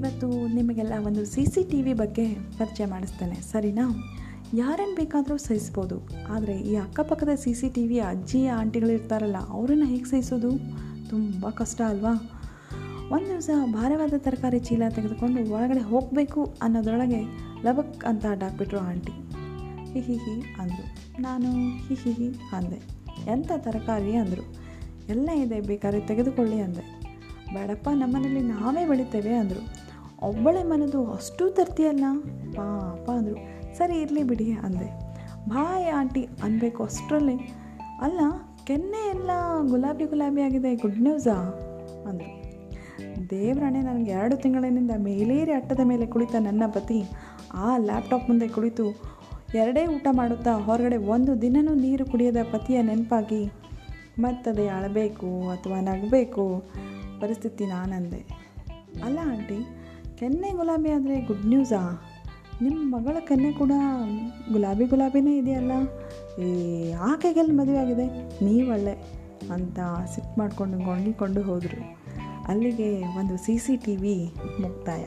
ಇವತ್ತು ನಿಮಗೆಲ್ಲ ಒಂದು ಸಿ ಸಿ ಟಿ ವಿ ಬಗ್ಗೆ ಪರಿಚಯ ಮಾಡಿಸ್ತೇನೆ. ಸರಿನಾ? ಯಾರನ್ನು ಬೇಕಾದರೂ ಸಹಿಸ್ಬೋದು. ಆದರೆ ಈ ಅಕ್ಕಪಕ್ಕದ ಸಿ ಸಿ ಟಿ ವಿ ಅಜ್ಜಿ ಆಂಟಿಗಳು ಇರ್ತಾರಲ್ಲ, ಅವರನ್ನು ಹೇಗೆ ಸಹಿಸೋದು? ತುಂಬ ಕಷ್ಟ ಅಲ್ವಾ? ಒಂದು ದಿವಸ ಭಾರವಾದ ತರಕಾರಿ ಚೀಲ ತೆಗೆದುಕೊಂಡು ಒಳಗಡೆ ಹೋಗಬೇಕು ಅನ್ನೋದ್ರೊಳಗೆ ಲಬಕ್ ಅಂತ ಅಡ್ಡಾಕ್ಬಿಟ್ರು ಆಂಟಿ. ಹಿ ಹಿ ಹಿ ಅಂದರು. ನಾನು ಹಿ ಹಿ ಹಿ ಅಂದೆ. ಎಂಥ ತರಕಾರಿ ಅಂದರು. ಎಲ್ಲ ಇದೆ, ಬೇಕಾದ್ರೆ ತೆಗೆದುಕೊಳ್ಳಿ ಅಂದೆ. ಬೇಡಪ್ಪ, ನಮ್ಮನೇಲಿ ನಾವೇ ಬೆಳಿತೇವೆ ಅಂದರು. ಒಬ್ಬಳೆ ಮನದು ಅಷ್ಟು ತರ್ತೀಯಲ್ಲ? ಪಾಪ ಅಂದರು. ಸರಿ, ಇರಲಿ ಬಿಡಿ ಅಂದೆ. ಬಾಯ್, ಆಂಟಿ ಅನ್ಬೇಕು ಅಷ್ಟರಲ್ಲಿ. ಅಲ್ಲ, ಕೆನ್ನೆ ಎಲ್ಲ ಗುಲಾಬಿ ಗುಲಾಬಿ ಆಗಿದೆ ಗುಡ್ ನ್ಯೂಸಾ ಅಂದರು. ದೇವ್ರಣೆ ನನಗೆ ಎರಡು ತಿಂಗಳಿನಿಂದ ಮೇಲೇರಿ ಅಟ್ಟದ ಮೇಲೆ ಕುಳಿತ ನನ್ನ ಪತಿ ಆ ಲ್ಯಾಪ್ಟಾಪ್ ಮುಂದೆ ಕುಳಿತು ಎರಡೇ ಊಟ ಮಾಡುತ್ತಾ ಹೊರಗಡೆ ಒಂದು ದಿನವೂ ನೀರು ಕುಡಿಯದ ಪತಿಯ ನೆನಪಾಗಿ, ಮತ್ತದೇ ಅಳಬೇಕು ಅಥವಾ ನಗಬೇಕು ಪರಿಸ್ಥಿತಿ ನಾನಂದೆ. ಅಲ್ಲ, ಆಂಟಿ ಕೆನ್ನೆ ಗುಲಾಬಿ ಆದರೆ ಗುಡ್ ನ್ಯೂಸಾ ನಿಮ್ಮ ಮಗಳ ಕೆನ್ನೆ ಕೂಡ ಗುಲಾಬಿ ಗುಲಾಬಿನೇ ಇದೆಯಲ್ಲ? ಈ ಆಕೆಗೆಲ್ಲಿ ಮದುವೆ ಆಗಿದೆ. ನೀವಳ್ಳೆ ಅಂತ ಸಿಟ್ಟು ಮಾಡಿಕೊಂಡು ಗೊಂಡಿಕೊಂಡು ಹೋದರು. ಅಲ್ಲಿಗೆ ಒಂದು ಸಿ ಸಿ ಟಿ ವಿ ಮುಕ್ತಾಯ.